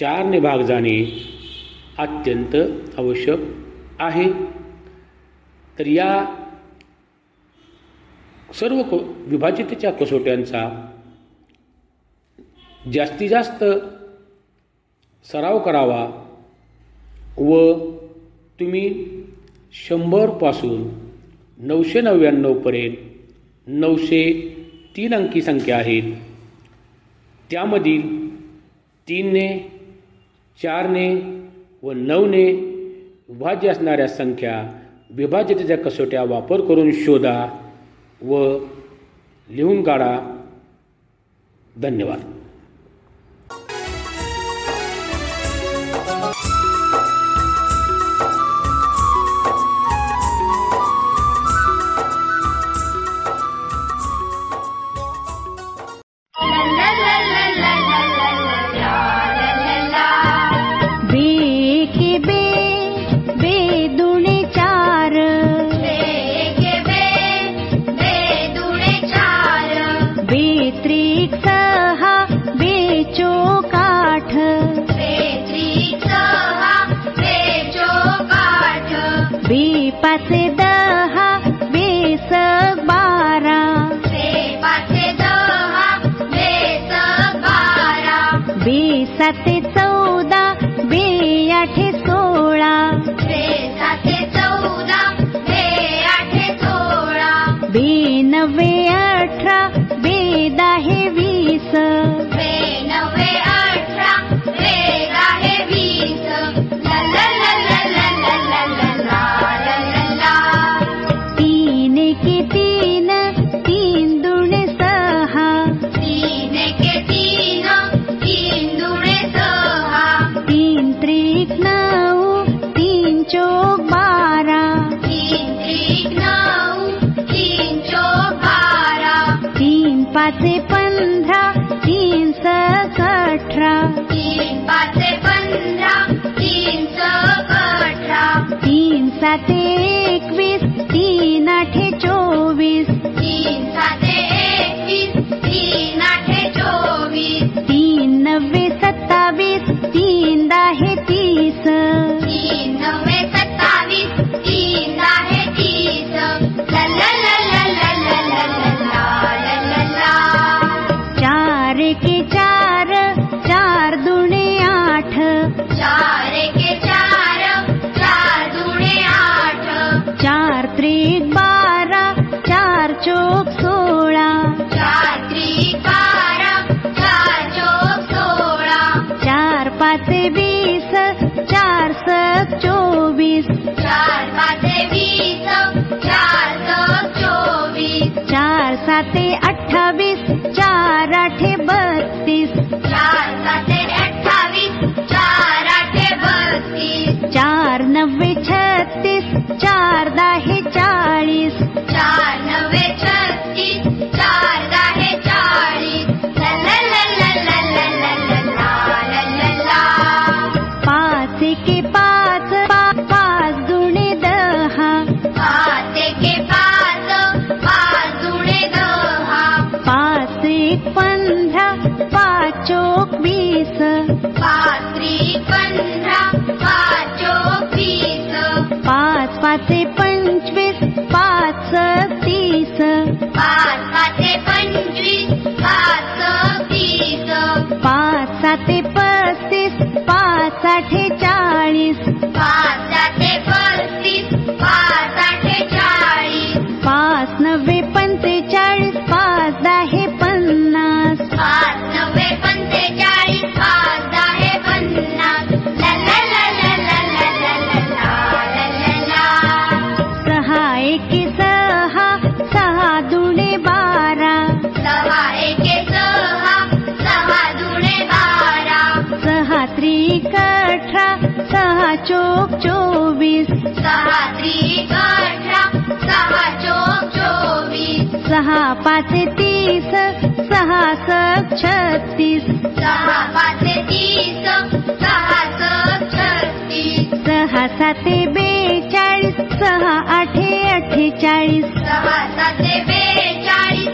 चारने भाग जाणे अत्यंत आवश्यक आहे. तर या सर्व को विभाजितेच्या कसोट्यांचा जास्तीत जास्त सराव करावा व तुम्ही शंभरपासून नऊशे नव्याण्णवपर्यंत नऊशे तीन अंकी संख्या आहेत. त्यामधील तीनने चारने व नऊने विभाज्य असणाऱ्या संख्या विभाजितेच्या कसोट्या वापर करून शोधा व लिहून काढा. धन्यवाद. पाच तीस सहा छत्तीस सहा पाच तीस सहा छत्तीस. सहा साते बेचाळीस सहा आठे अठ्ठेचाळीस. सहा साते बेचाळीस.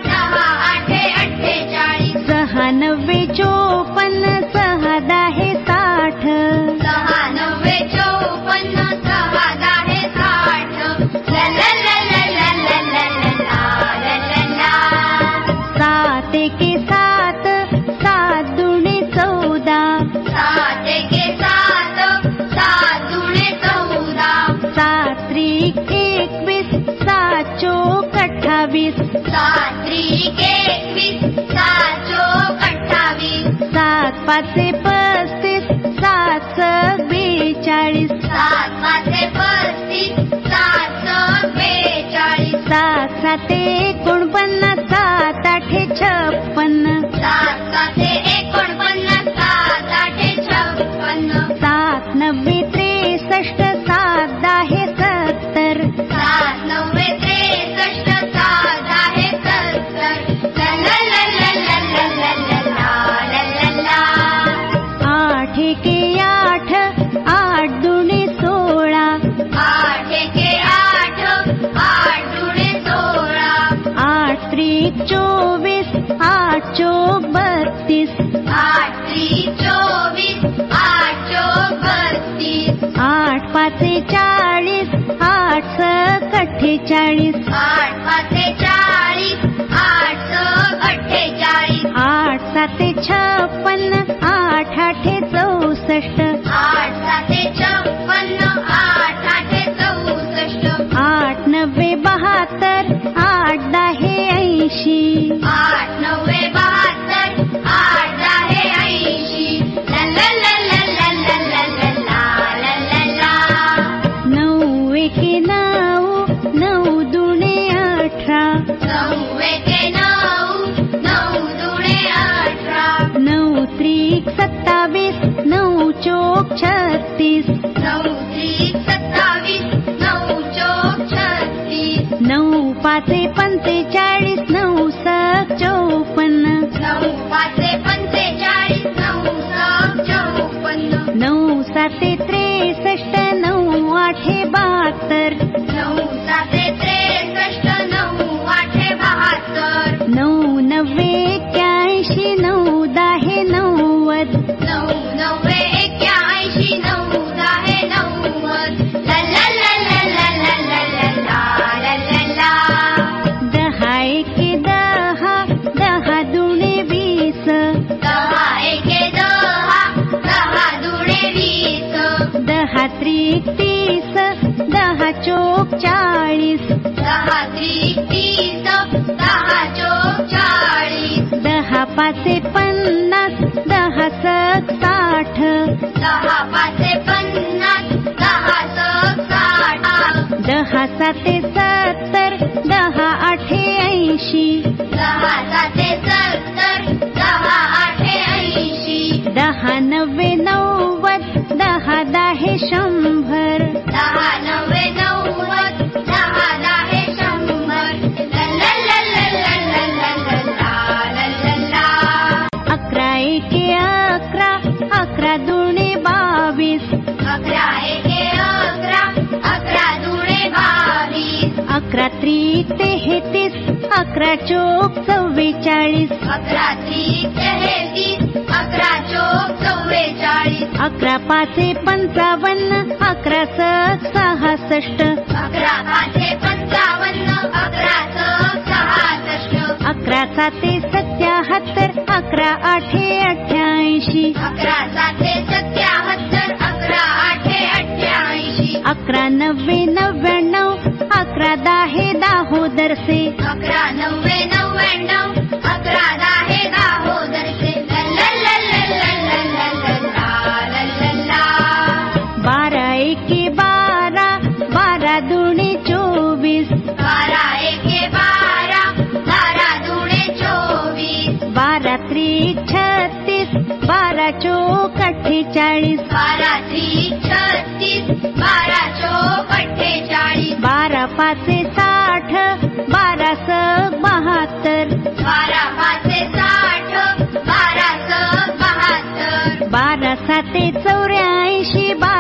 सट रात्री तेहतीस अकरा चोक चव्वेचाळीस. अकरा तेहतीस अकरा चोक चव्वेचाळीस. अकरा पाचे पंचावन्न अकरा सहासष्ट. अकरा पाचे पंचावन्न अकरा सहासष्ट. अकरा साते सत्याहत्तर अकरा आठे अठ्ठ्याऐंशी. अकरा साते सत्याहत्तर अकरा आठे अठ्ठ्याऐंशी. अकरा नव्वे नव्याण्णव दादा हे दाहोदर से. अकरा नव्वे बारा साते चौऱ्याऐंशी बा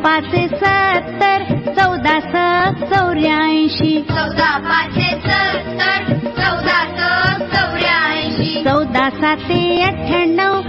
चौदा पाचे सत्तर चौदा सक चौऱ्याऐंशी. चौदा पाचशे सत्तर चौदा सक चौऱ्याऐंशी. चौदा साते अठ्ठ्याण्णव.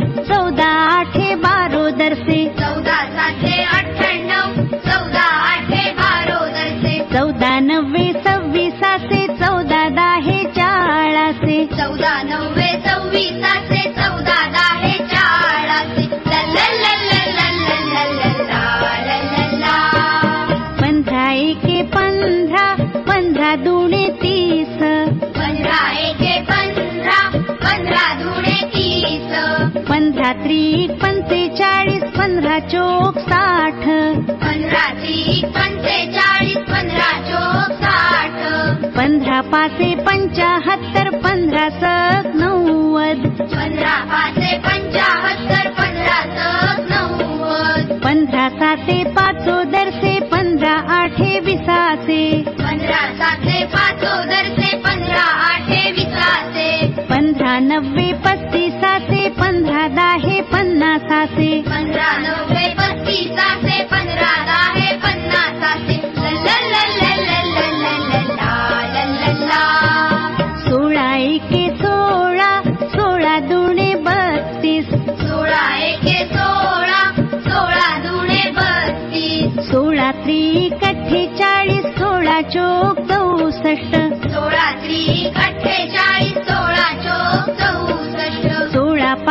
पाचे पंचाहत्तर पंधरा सक नव्वद. पंधरा पाचशे पंचाहत्तर पंधरा सक नव्वद पंधरा साते पाचो दरसे पंधरा आठे विसासे. पंधरा सातशे पाचो दरसे पंधरा आठे विसासे. पंधरा नव्वे पस्तीसाचे पंधरा दाहे पन्नासाचे पंधरा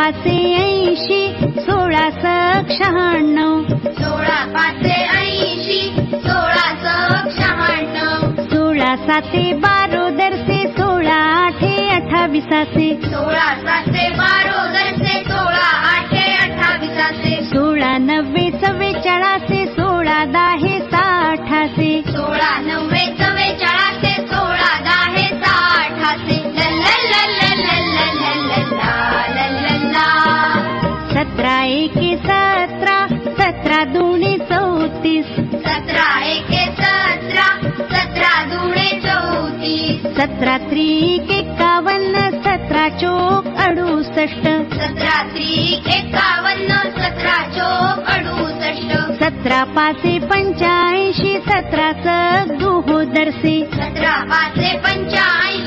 सोळा पाचे ऐंशी सोळा शहाण्णव सोळा पाचशे ऐंशी सोळा शहाण्णव सोळा साते बारो दरसे सोळा आठे अठ्ठावीसाचे सोळा सातशे बारो दरसे सोळा आठे अठ्ठावीसाचे सोळा नव्वे चव्वेचाळासे सोळा दाहे साठाचे सोळा नव्वे चव्वेचाळासे सतरा त्रिक एकावन्न सतरा चोक अडुसष्ट. सतरा त्रिक एकावन्न सतरा चोक अडुसष्ट. सतरा पाचे पंच्याऐंशी सतरा दुहो दरसे सतरा पाचशे पंच्याऐंशी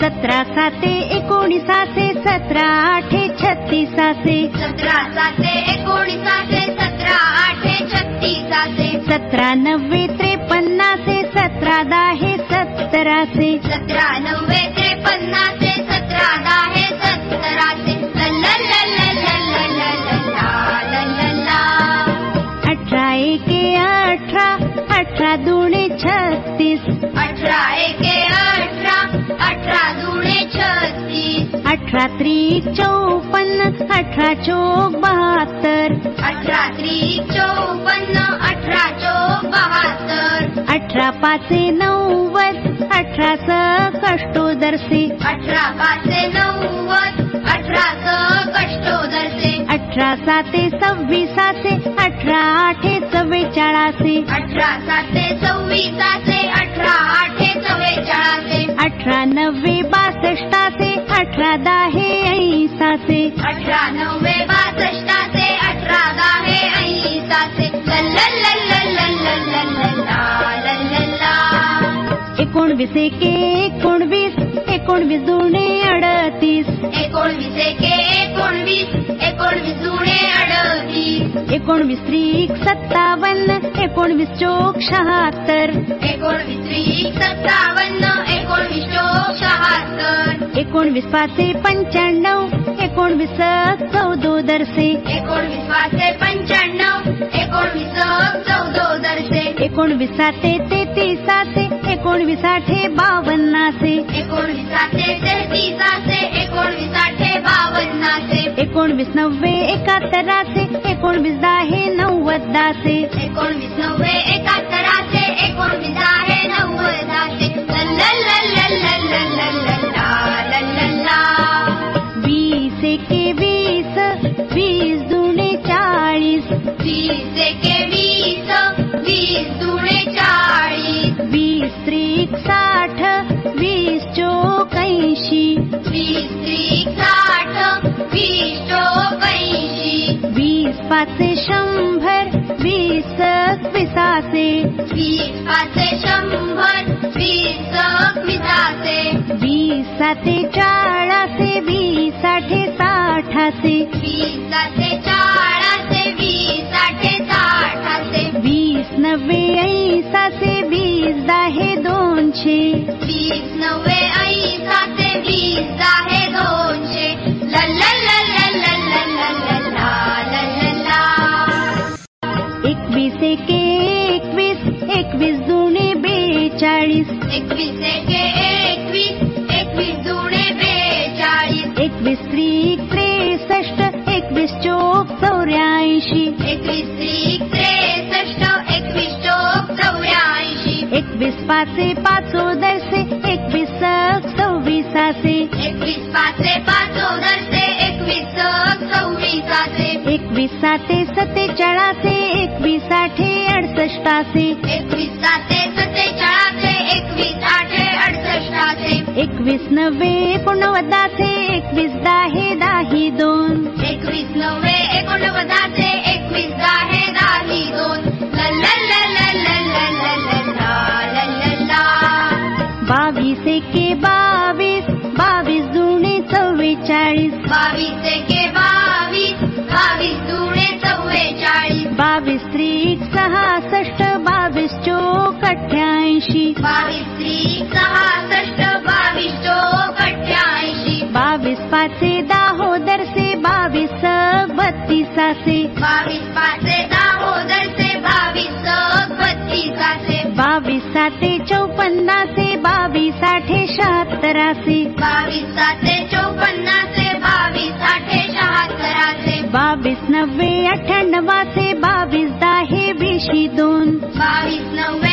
सतरा साते एकोणीसाचे सतरा आठे छत्तीसाचे सतरा साते एकोणीसाचे सतरा आठे छत्तीसाचे सतरा नव्वे त्रेपन्नाचे सतरा दाहे सत्तराचे सतरा नव्वे त्रेपन्नाचे सतरा दाहे सत्तराचे अठरा त्रिक चौपन्न अठरा चोक बहात्तर. अठरा त्रिक चौपन्न अठरा चोक बहात्तर. अठरा पाचे नव्वद अठरा सक अष्टोदरसे अठरा पाचशे नव्वद अठरा साते सव्वीसाचे अठरा आठे चव्वेचाळासे अठरा साते सव्वीसाचे अठरा आठे चव्वेचाळाचे अठरा नव्वे बासष्टाचे अठरा दाहे ऐसाचे अठरा नव्वे बासष्टाचे अठरा दाहे ऐसाचे लल्लल्लल्लल्लल्लल्लल्ला. एकोणवीस एके एकोणवीस एकोणवीस दुणे अडतीस. एकोणवीस एके एकोणवीस एकोणवीस जुने अडतीस. एकोणवीस त्रिक सत्तावन्न एकोणवीस चोक शहात्तर. एकोणवीस त्रिक सत्तावन्न एकोणवीस चोक शहात्तर. एकोणवीस पाचे पंच्याण्णव एकोणवीस चौदोदरसे एकोणवीस पाचशे पंच्याण्णव एकोणवीस चौदोदरचे एकोणवीस साते तेहतीसाचे एकोणवीस आठे बावन्नाचे एकोणवीस सातशे तेहतीसाचे एकोणवीस आठशे बावन्नाचे एकोणवीस नव्वे एकाहत्तराचे एकोणवीस दाहे नव्वदाचे एकोणवीस नव्वे एकाहत्तराचे एकोणवीस आहे नव्वदाचे. वीस एके वीस वीस दुणे चाळीस वीस एके वीस वीस दुणे चाळीस वीस त्रिक साठ वीस चोक ऐंशी वीस त्रिक साठ वीस चोक ऐंशी वीस पाचे शंभर वीस विसाचे वीस पाचशे शंभर वीस विसाचे वीस साते चाळाचे वीस आठे साठाचे वीस सातशे चाळाचे नव्वे ऐसाचे वीस दाहे दोनशे वीस नव्वे ऐसाचे वीस आहे एकवीस पाचे पाचोदरसे एकवीस सव्वीसाचे एकवीस पाचशे पाचोदरचे एकवीस सव्वीसाचे एकवीस साते सत्तेचाळाचे एकवीस आठे अडसष्टाचे एकवीस साते सत्तेचाळाचे एकवीस आठे अडसष्टाचे एकवीस नव्वे एकोणवदाचे एकवीस दाही होदी बत्सा बावीस साते चौपन्नासे बाविस आश्तरासे बाविसे चौपन्ना बाविस आर बावीस नव्वे अवासे बावीस दाहे भी दोन. बावीस नव्वे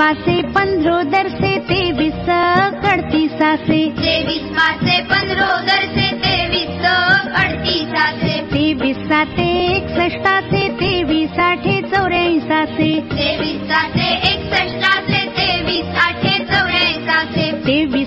तेवीस पाचे पंधरोदरसे तेवीस कडतीसाचे तेवीस पाचशे पंधरोदरचे तेवीस अडतीसाचे तेवीस साते एकसष्टाचे तेवीस आठे चौऱ्याऐंसाचे तेवीस सातशे एकसष्टाचे तेवीस आठशे चौऱ्याऐंसाचे तेवीस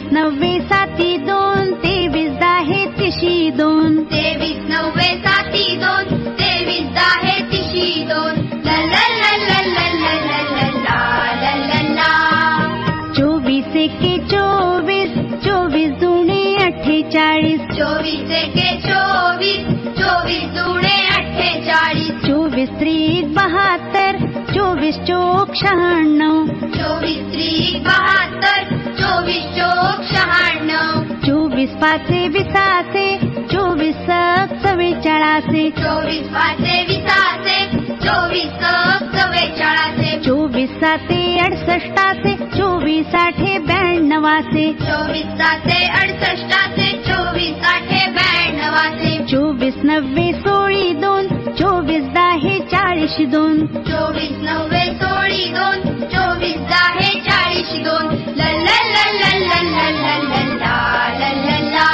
अठ्ठेचाळीस चोवीस त्रिक बहात्तर चोवीस चोक शहाण्णव. चोवीस त्रिक बहात्तर चोवीस चोक शहाण्णव. चोवीस पाचे विसाचे चोवीस चव्वेचाळाचे चोवीस पाचशे विसाचे चोवीस चव्वेचाळीस चोवीस साते अडसष्टाचे चोवीस आठे ब्याण्णवाचे. चोवीस साते अडसष्टाचे चोवीस आठे ब्याण्णवाचे. चोवीस नव्वे सोळी दोन चोवीस दहा चाळीस दोन. चोवीस नव्वे सोळी दोन चोवीस दोन ला ला ला ला ला ला ला ला ला ला ला ला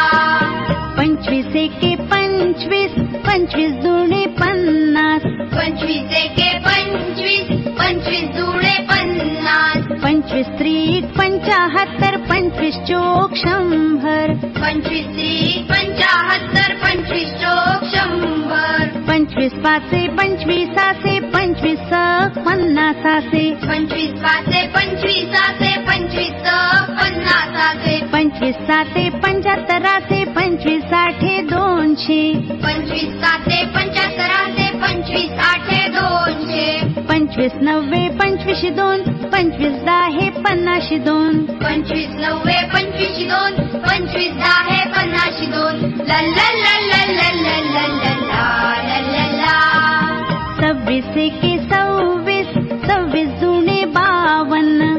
पंचवीस एके पंचवीस पंचवीस दुणे पन्नास पंचवीस एके पंचवीस पंचवीस जुळे पन्नास पंचवीस त्रिक पंचाहत्तर पंचवीस चोक शंभर पंचवीस त्रिक पंचाहत्तर पंचवीस चोक शंभर पंचवीस पाचे पंचवीसाचे पंचवीस सक पन्नासाचे पंचवीस पाचे पंचवीस पंचवीस साते पंच्याहत्तरा ते पंचवीस पञ्चविस दोनशे पंचवीस साते पंच्याहत्तरा ते पंचवीस पञ्च दोनशे पंचवीस नव्वे पंचवीस दोन पंचवीस दहा पन्ना दोन पंचवीस नव्वे पंचवीस दोन पंचवीस दहा पन्नाशे पञ्चीस नवीसे सवीस सव्वीस जुने बावन्न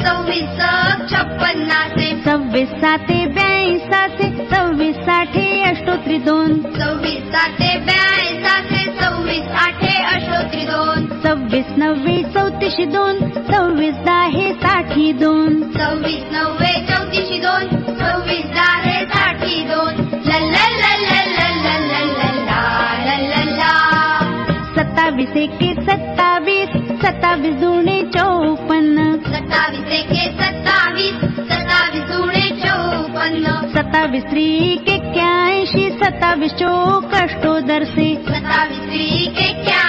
सव्वीस छप्पन्न सव्वीस साते ब्याऐंशी साते सव्वीस साठे अष्टोत्री दोन सव्वीस साठे ब्याऐंशी साते सव्वीस आठे अष्टोत्री दोन सव्वीस नव्वे चौतीसशे दोन सव्वीस दहा साठी दोन सव्वीस नव्वे चौतीसशे दोन सव्वीस दहा साठी दोन सत्तावीस एके सत्तावीस सत्तावीस जुने चौपन्न. सत्तावीस एके सत्तावीस सत्तावीस जुळे चौपन्न. सत्तावीस त्रिक एक्क्याऐंशी सत्तावीस चोक अष्टोदरसे सत्तावीस त्रिक एक्क्याऐंशी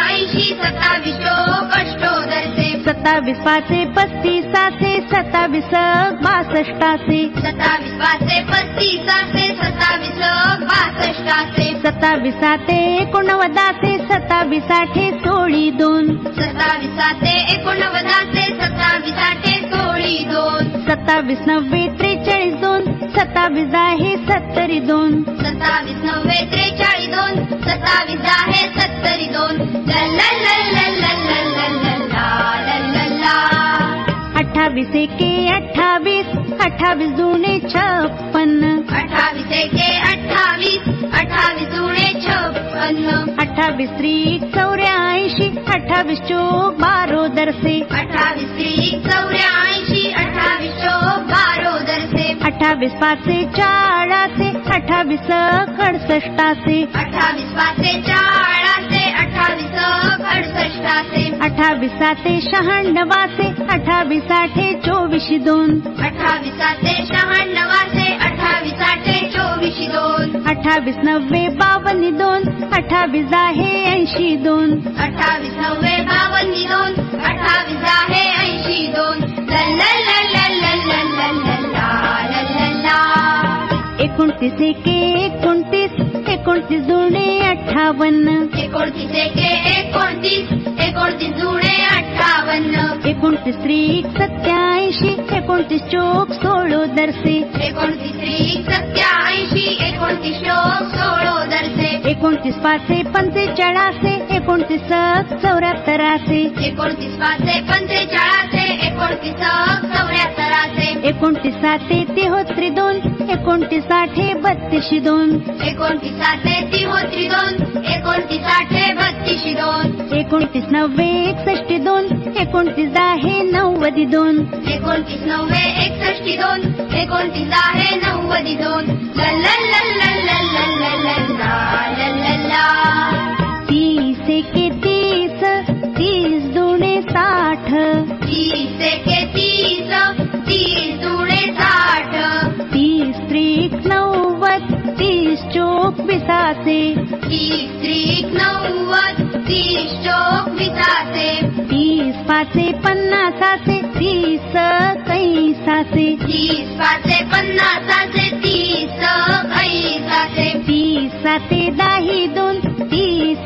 सत्तावीस पाचे पस्तीसाचे सत्तावीस सक बासष्टाचे सत्तावीस पाचे पस्तीसाचे सत्तावीस बासष्टाचे सत्तावीस साते एकोणवदाचे सत्तावीस आठे सोळी दोन. सत्तावीस साते एकोणवदाचे सत्तावीस आठे सोळी दोन. सत्तावीस नव्वे त्रेचाळीस दोन. सत्तावीस दहा सत्तरी दोन. सत्तावीस नव्वे त्रेचाळीस दोन सत्तावीस दहा सत्तरी दोन अट्ठाईस के अट्ठाईस अट्ठाईस दूने छप्पन। अट्ठाईस के अट्ठाईस अट्ठाईस दूने छप्पन। अट्ठाईस त्री चौऱ्याऐंशी अट्ठाईस चौक बारो दरसे। अट्ठाईस त्री चौऱ्याऐंशी अठावीस चौक बारो दरसे। अट्ठाईस पाचे चाळासे अट्ठावीस अडसष्टासे अट्ठावीस पाचे चाळासे अठ्ठावीस अडसष्टाचे अठ्ठावीस साते शहाण्णवाचे अठ्ठावीस आठे चोवीस दोन अठ्ठावीस साते शहाण्णवाचे अठ्ठावीस आठे चोवीस दोन अठ्ठावीस नव्वे बावन्न दोन अठ्ठावीस दहा ऐंशी दोन अठ्ठावीस नव्वे बावन्न दोन अठ्ठावीस दहा ऐंशी दोन ला ला ला ला ला ला एकोणतीस एके एकोणतीस एकोणतीस जुने अठ्ठावन्न. एकोणतीस एके एकोणतीस एकोणतीस जुळे अठ्ठावन्न. एकोणतीस त्रिक सत्याऐंशी एकोणतीस चोक सोळो दरसे. एकोणतीस त्रिक सत्याऐंशी एकोणतीस शोक सोळो दरचे एकोणतीस पाचे पंचेचाळासे एकोणतीस सक चौऱ्याहत्तराचे एकोणतीस पाचे पंचेचाळाचे एकोणतीस चौऱ्याहत्तराचे एकोणतीस साते तिहोत्री दोन एकोणतीस साठे बत्तीस दोन एकोणतीस साठे तिहोत्री दोन एकोणतीस साठे बत्तीस दोन एकोणतीस नव्वे एकसष्ट दोन एकोणतीस आहे नव्वदी दोन एकोणतीस नव्वे एकसष्ट दोन एकोणतीस आहे नव्वदी दोन तीस तीस तीस साठ ीस्त्री नौवत्ोक पिता स्त्री नौवत् चोक पिता तीस पाचे पन्नासाचे तीस कैसाचे तीस पाचे पन्नासाचे तीस ऐसाचे तीस साते दाही दोन तीस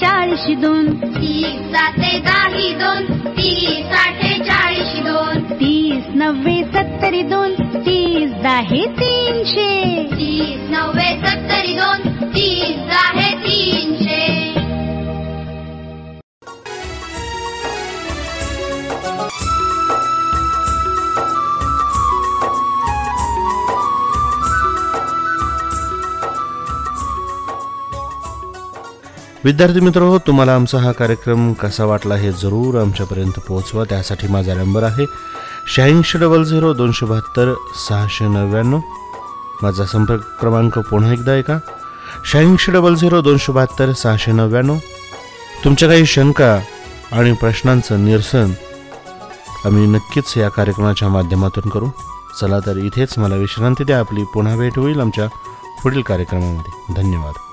चाळीशी दोन। तीस साते दाही दोन तीस आठे चाळीशी दोन। तीस नव्वे सत्तरी दोन तीस दहा तीनशे। तीस नव्वे सत्तरी दोन तीस आहे तीनशे विद्यार्थी मित्र हो तुम्हाला आमचा हा कार्यक्रम कसा वाटला हे जरूर आमच्यापर्यंत पोहोचवा. त्यासाठी माझा नंबर आहे शहाऐंशी डबल झिरो दोनशे बहात्तर सहाशे नव्याण्णव. माझा संपर्क क्रमांक पुन्हा एकदा आहे का शहाऐंशी डबल झिरो दोनशे बहात्तर सहाशे नव्याण्णव. तुमच्या काही शंका आणि प्रश्नांचं निरसन आम्ही नक्कीच या कार्यक्रमाच्या माध्यमातून करू. चला तर इथेच मला विश्रांती द्या. आपली पुन्हा भेट होईल आमच्या पुढील कार्यक्रमामध्ये. धन्यवाद.